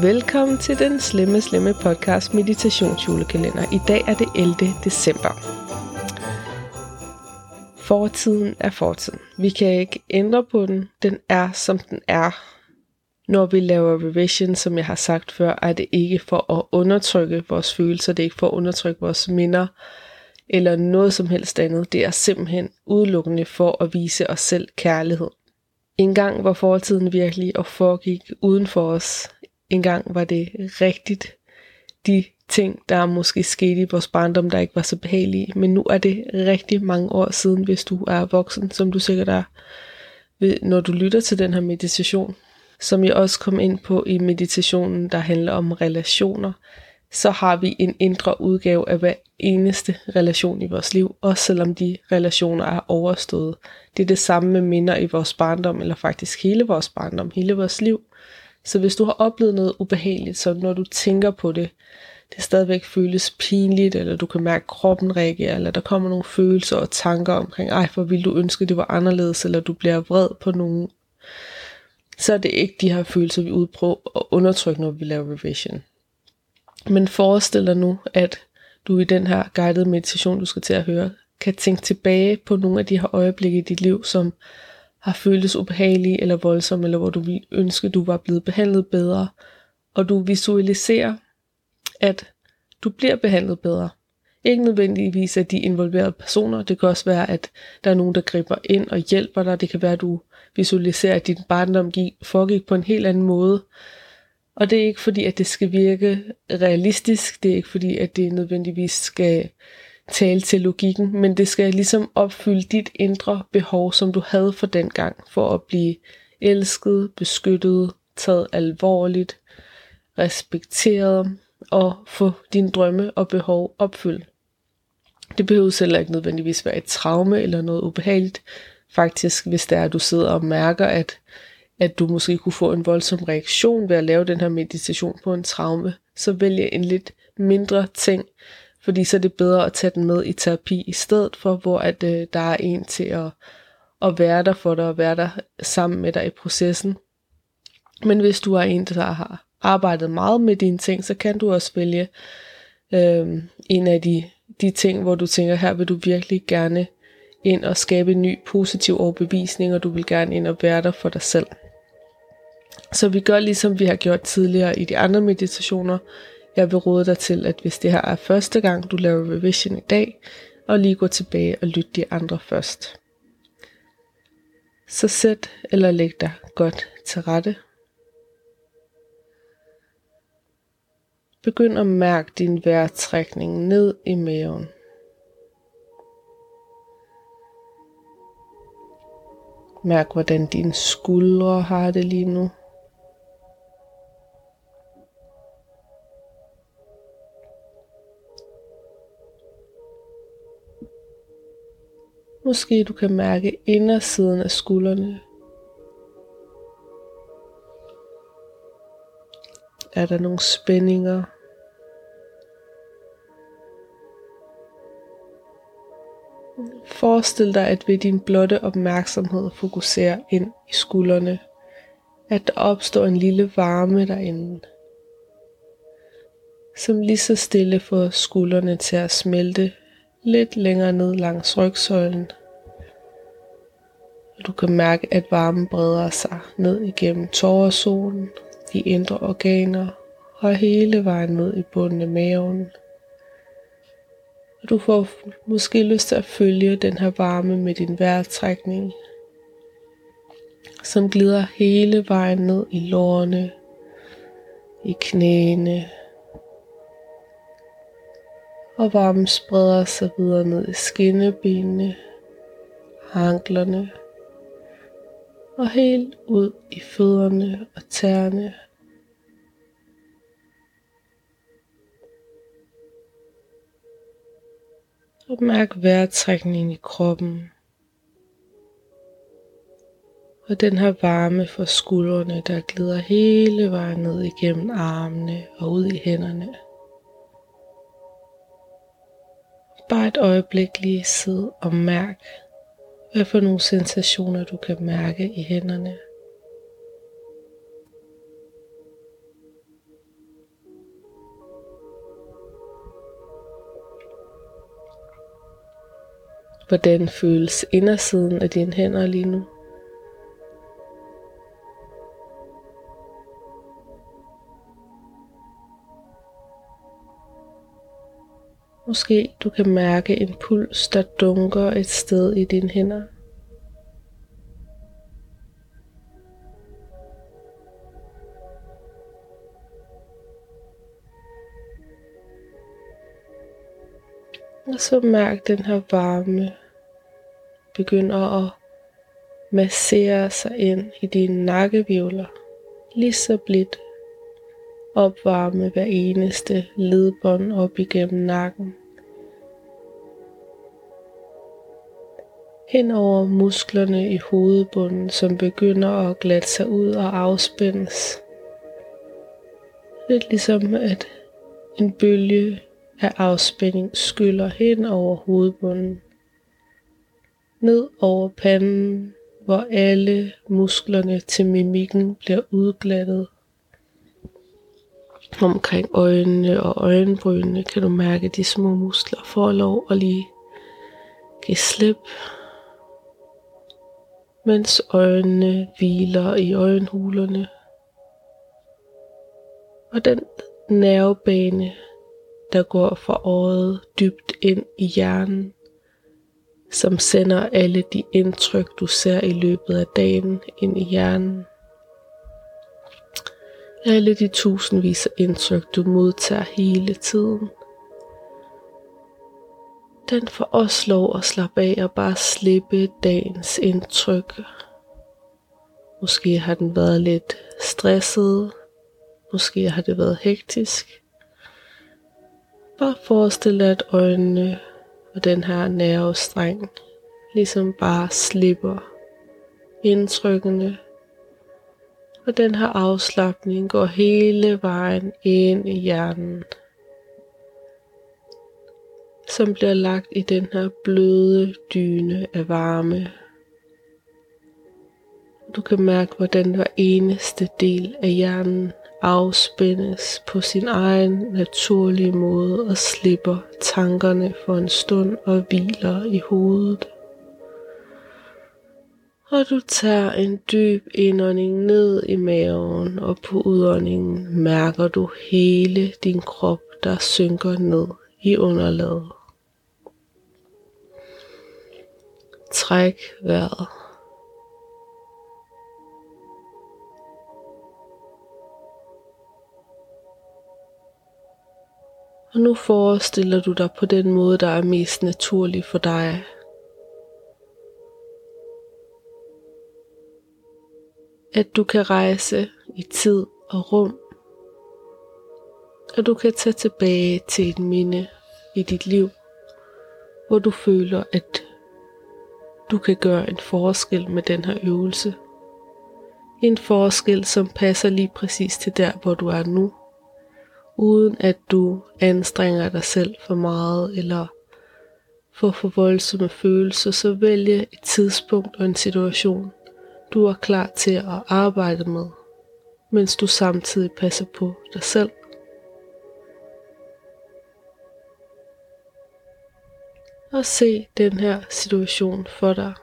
Velkommen til den slemme, slemme podcast Meditationsjulekalender. I dag er det 11. december. Fortiden er fortiden. Vi kan ikke ændre på den. Den er, som den er. Når vi laver revision, som jeg har sagt før, er det ikke for at undertrykke vores følelser. Det er ikke for at undertrykke vores minder eller noget som helst andet. Det er simpelthen udelukkende for at vise os selv kærlighed. En gang var fortiden virkelig og foregik uden for os engang var det rigtigt de ting, der måske skete i vores barndom, der ikke var så behagelige. Men nu er det rigtig mange år siden, hvis du er voksen, som du sikkert er, når du lytter til den her meditation. Som jeg også kom ind på i meditationen, der handler om relationer, så har vi en indre udgave af hver eneste relation i vores liv, også selvom de relationer er overstået. Det er det samme med minder i vores barndom, eller faktisk hele vores barndom, hele vores liv. Så hvis du har oplevet noget ubehageligt, så når du tænker på det, det stadigvæk føles pinligt, eller du kan mærke at kroppen reagere, eller der kommer nogle følelser og tanker omkring, ej, hvor ville du ønske, det var anderledes, eller du bliver vred på nogen, så er det ikke de her følelser, vi udprøver at undertrykke, når vi laver revision. Men forestil dig nu, at du i den her guidede meditation, du skal til at høre, kan tænke tilbage på nogle af de her øjeblikke i dit liv, som har føltes ubehagelige eller voldsomme, eller hvor du ville ønske, du var blevet behandlet bedre, og du visualiserer, at du bliver behandlet bedre. Ikke nødvendigvis af de involverede personer. Det kan også være, at der er nogen, der griber ind og hjælper dig. Det kan være, at du visualiserer, at din barndom gik, foregik på en helt anden måde. Og det er ikke fordi, at det skal virke realistisk. Det er ikke fordi, at det nødvendigvis skal tale til logikken, men det skal ligesom opfylde dit indre behov, som du havde for den gang, for at blive elsket, beskyttet, taget alvorligt, respekteret og få dine drømme og behov opfyldt. Det behøver heller ikke nødvendigvis være et traume eller noget ubehageligt. Faktisk, hvis det er, at du sidder og mærker, at, at du måske kunne få en voldsom reaktion ved at lave den her meditation på en traume, så vælg en lidt mindre ting, fordi så er det bedre at tage den med i terapi i stedet for, hvor at, øh, der er en til at, at være der for dig og være der sammen med dig i processen. Men hvis du er en, der har arbejdet meget med dine ting, så kan du også vælge øh, en af de, de ting, hvor du tænker, her vil du virkelig gerne ind og skabe en ny positiv overbevisning, og du vil gerne ind og være der for dig selv. Så vi gør ligesom vi har gjort tidligere i de andre meditationer. Jeg vil råde dig til, at hvis det her er første gang, du laver revision i dag, og lige gå tilbage og lytte de andre først. Så sæt eller læg dig godt til rette. Begynd at mærke din vejrtrækning ned i maven. Mærk, hvordan dine skuldre har det lige nu. Måske du kan mærke indersiden af skuldrene. Er der nogle spændinger? Forestil dig, at ved din blotte opmærksomhed fokuserer ind i skuldrene, at der opstår en lille varme derinde, som lige så stille får skuldrene til at smelte lidt længere ned langs rygsøjlen. Og du kan mærke, at varmen breder sig ned igennem tåresolen, de indre organer og hele vejen ned i bunden af maven. Og du får måske lyst til at følge den her varme med din vejrtrækning, som glider hele vejen ned i lårene, i knæene, og varmen spreder sig videre ned i skinnebenene, anklerne og helt ud i fødderne og tæerne. Og mærk vejrtrækningen i kroppen. Og den her varme fra skuldrene, der glider hele vejen ned igennem armene og ud i hænderne. bare et øjeblik lige sidde og mærk, hvad for nogle sensationer du kan mærke i hænderne. Hvordan føles indersiden af dine hænder lige nu? Måske du kan mærke en puls, der dunker et sted i dine hænder. Og så mærk den her varme begynder at massere sig ind i dine nakkevivler. Lige så blidt opvarme hver eneste ledbånd op igennem nakken. Hen over musklerne i hovedbunden, som begynder at glatte sig ud og afspændes. Lidt ligesom at en bølge af afspænding skyller hen over hovedbunden. Ned over panden, hvor alle musklerne til mimikken bliver udglattet. Omkring øjnene og øjenbrynene kan du mærke de små muskler får lov at lige give slip, mens øjnene hviler i øjenhulerne. Og den nervebane, der går fra øjet dybt ind i hjernen, som sender alle de indtryk, du ser i løbet af dagen ind i hjernen. Alle de tusindvis af indtryk, du modtager hele tiden. Den får også lov at slappe af og bare slippe dagens indtryk. Måske har den været lidt stresset. Måske har det været hektisk. Bare forestil dig, at øjnene og den her nervestreng ligesom bare slipper indtrykkene. Og den her afslappning går hele vejen ind i hjernen, som bliver lagt i den her bløde dyne af varme. Du kan mærke, hvordan hver eneste del af hjernen afspændes på sin egen naturlige måde og slipper tankerne for en stund og hviler i hovedet. Og du tager en dyb indånding ned i maven, og på udåndingen mærker du hele din krop, der synker ned i underlaget. Træk vejret. Og nu forestiller du dig på den måde, der er mest naturlig for dig. At du kan rejse i tid og rum at du kan tage tilbage til et minde i dit liv, hvor du føler, at du kan gøre en forskel med den her øvelse. En forskel, som passer lige præcis til der, hvor du er nu uden at du anstrenger dig selv for meget eller for for voldsomme følelser, så vælge et tidspunkt og en situation, du er klar til at arbejde med, mens du samtidig passer på dig selv. Og se den her situation for dig.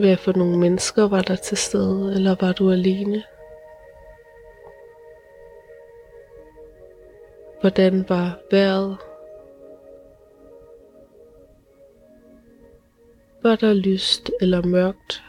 Hvad for nogle mennesker var der til stede, eller var du alene? Hvordan var vejret? Var der lyst eller mørkt?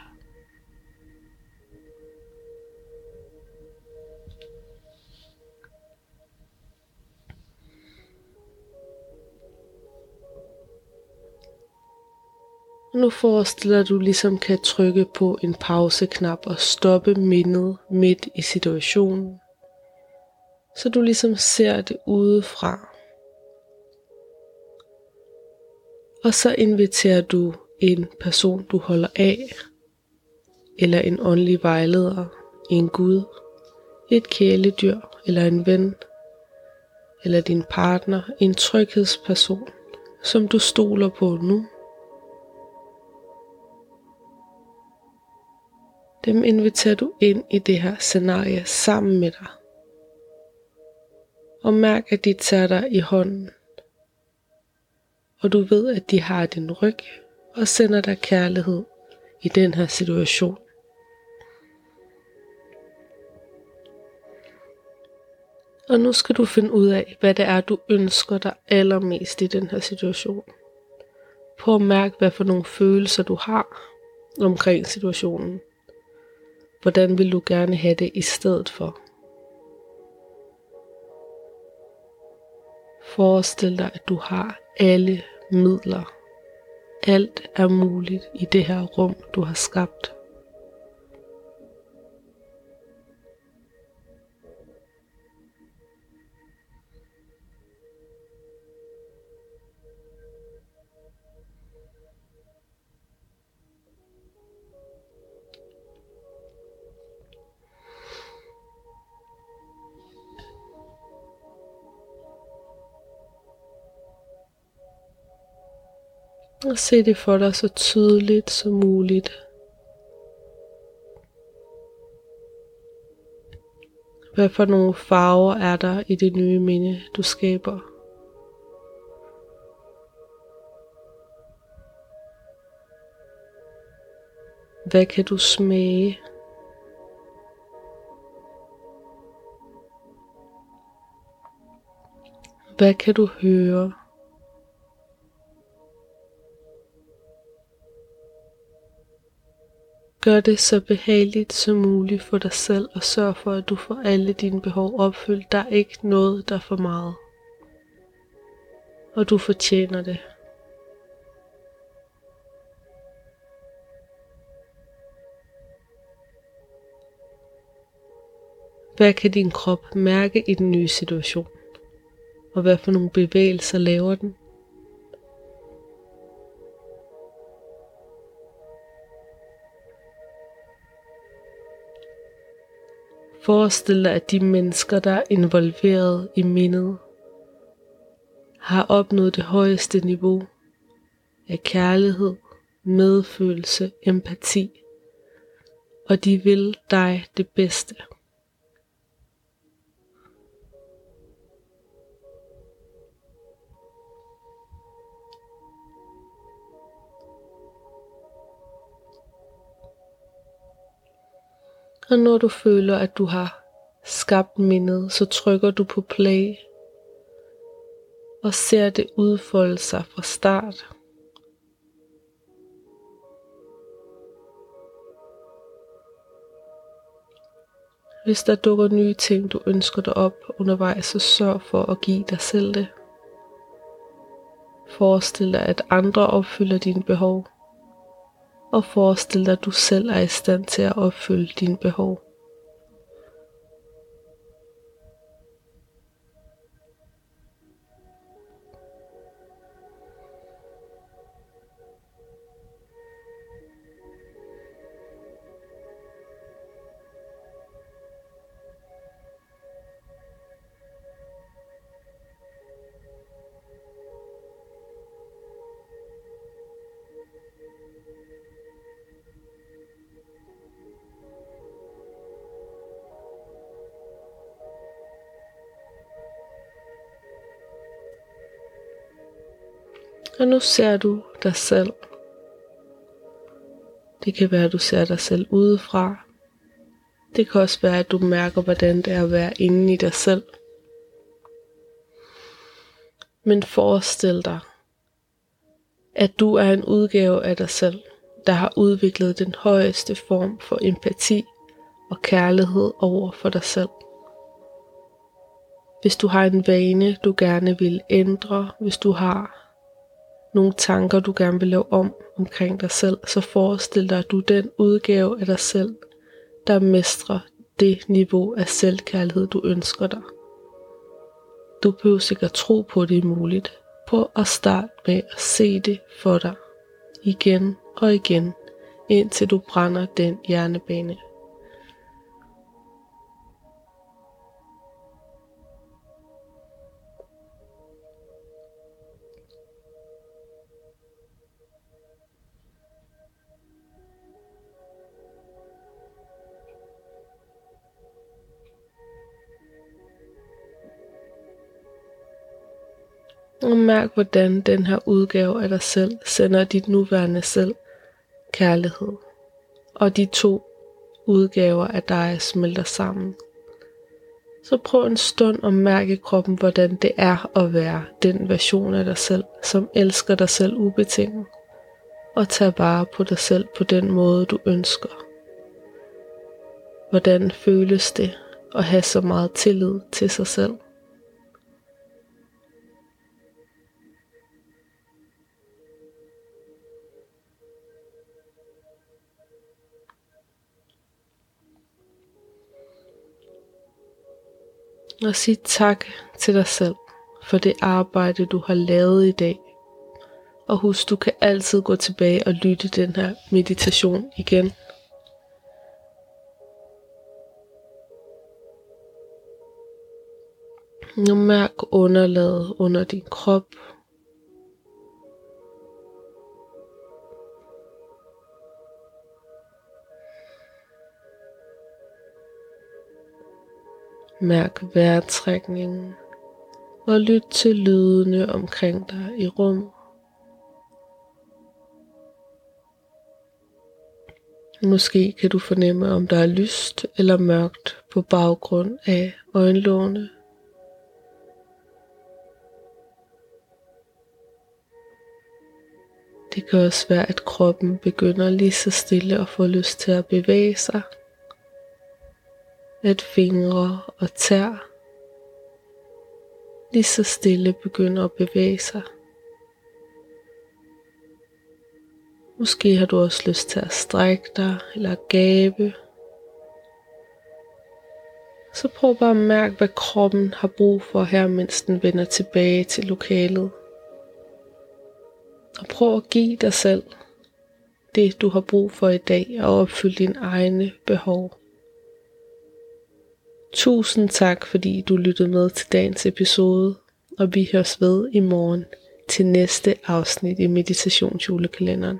Nu forestiller du ligesom kan trykke på en pauseknap og stoppe mindet midt i situationen. Så du ligesom ser det udefra. Og så inviterer du en person, du holder af, eller en åndelig vejleder, en gud, et kæledyr eller en ven, eller din partner, en tryghedsperson, som du stoler på nu dem inviterer du ind i det her scenarie sammen med dig. Og mærk, at de tager dig i hånden. Og du ved, at de har din ryg og sender dig kærlighed i den her situation. Og nu skal du finde ud af, hvad det er, du ønsker dig allermest i den her situation. Prøv at mærke, hvad for nogle følelser du har omkring situationen. Hvordan vil du gerne have det i stedet for? Forestil dig, at du har alle midler. Alt er muligt i det her rum, du har skabt. Og se det for dig så tydeligt som muligt. Hvad for nogle farver er der i det nye minde, du skaber? Hvad kan du smage? Hvad kan du høre? Gør det så behageligt som muligt for dig selv og sørg for, at du får alle dine behov opfyldt. Der er ikke noget, der er for meget. Og du fortjener det. Hvad kan din krop mærke i den nye situation? Og hvad for nogle bevægelser laver den? Forestil dig, at de mennesker, der er involveret i mindet, har opnået det højeste niveau af kærlighed, medfølelse, empati, og de vil dig det bedste. Og når du føler, at du har skabt mindet, så trykker du på play og ser det udfolde sig fra start. Hvis der dukker nye ting, du ønsker dig op undervejs, så sørg for at give dig selv det. Forestil dig, at andre opfylder dine behov og forestil dig, at du selv er i stand til at opfylde dine behov. Og nu ser du dig selv. Det kan være, at du ser dig selv udefra. Det kan også være, at du mærker, hvordan det er at være inde i dig selv. Men forestil dig, at du er en udgave af dig selv, der har udviklet den højeste form for empati og kærlighed over for dig selv. Hvis du har en vane, du gerne vil ændre, hvis du har nogle tanker, du gerne vil lave om omkring dig selv, så forestil dig, at du er den udgave af dig selv, der mestrer det niveau af selvkærlighed, du ønsker dig. Du behøver sikkert tro på, at det er muligt. Prøv at starte med at se det for dig igen og igen, indtil du brænder den hjernebane. Og mærk, hvordan den her udgave af dig selv sender dit nuværende selv kærlighed. Og de to udgaver af dig smelter sammen. Så prøv en stund at mærke kroppen, hvordan det er at være den version af dig selv, som elsker dig selv ubetinget. Og tag vare på dig selv på den måde, du ønsker. Hvordan føles det at have så meget tillid til sig selv? Og sig tak til dig selv for det arbejde, du har lavet i dag. Og husk, du kan altid gå tilbage og lytte den her meditation igen. Nu mærk underlaget under din krop. Mærk vejrtrækningen og lyt til lydene omkring dig i rum. Måske kan du fornemme, om der er lyst eller mørkt på baggrund af øjenlågene. Det kan også være, at kroppen begynder lige så stille at få lyst til at bevæge sig at fingre og tær lige så stille begynder at bevæge sig. Måske har du også lyst til at strække dig eller gabe. Så prøv bare at mærke, hvad kroppen har brug for her, mens den vender tilbage til lokalet. Og prøv at give dig selv det, du har brug for i dag, og opfylde dine egne behov. Tusind tak, fordi du lyttede med til dagens episode, og vi høres ved i morgen til næste afsnit i meditationsjulekalenderen.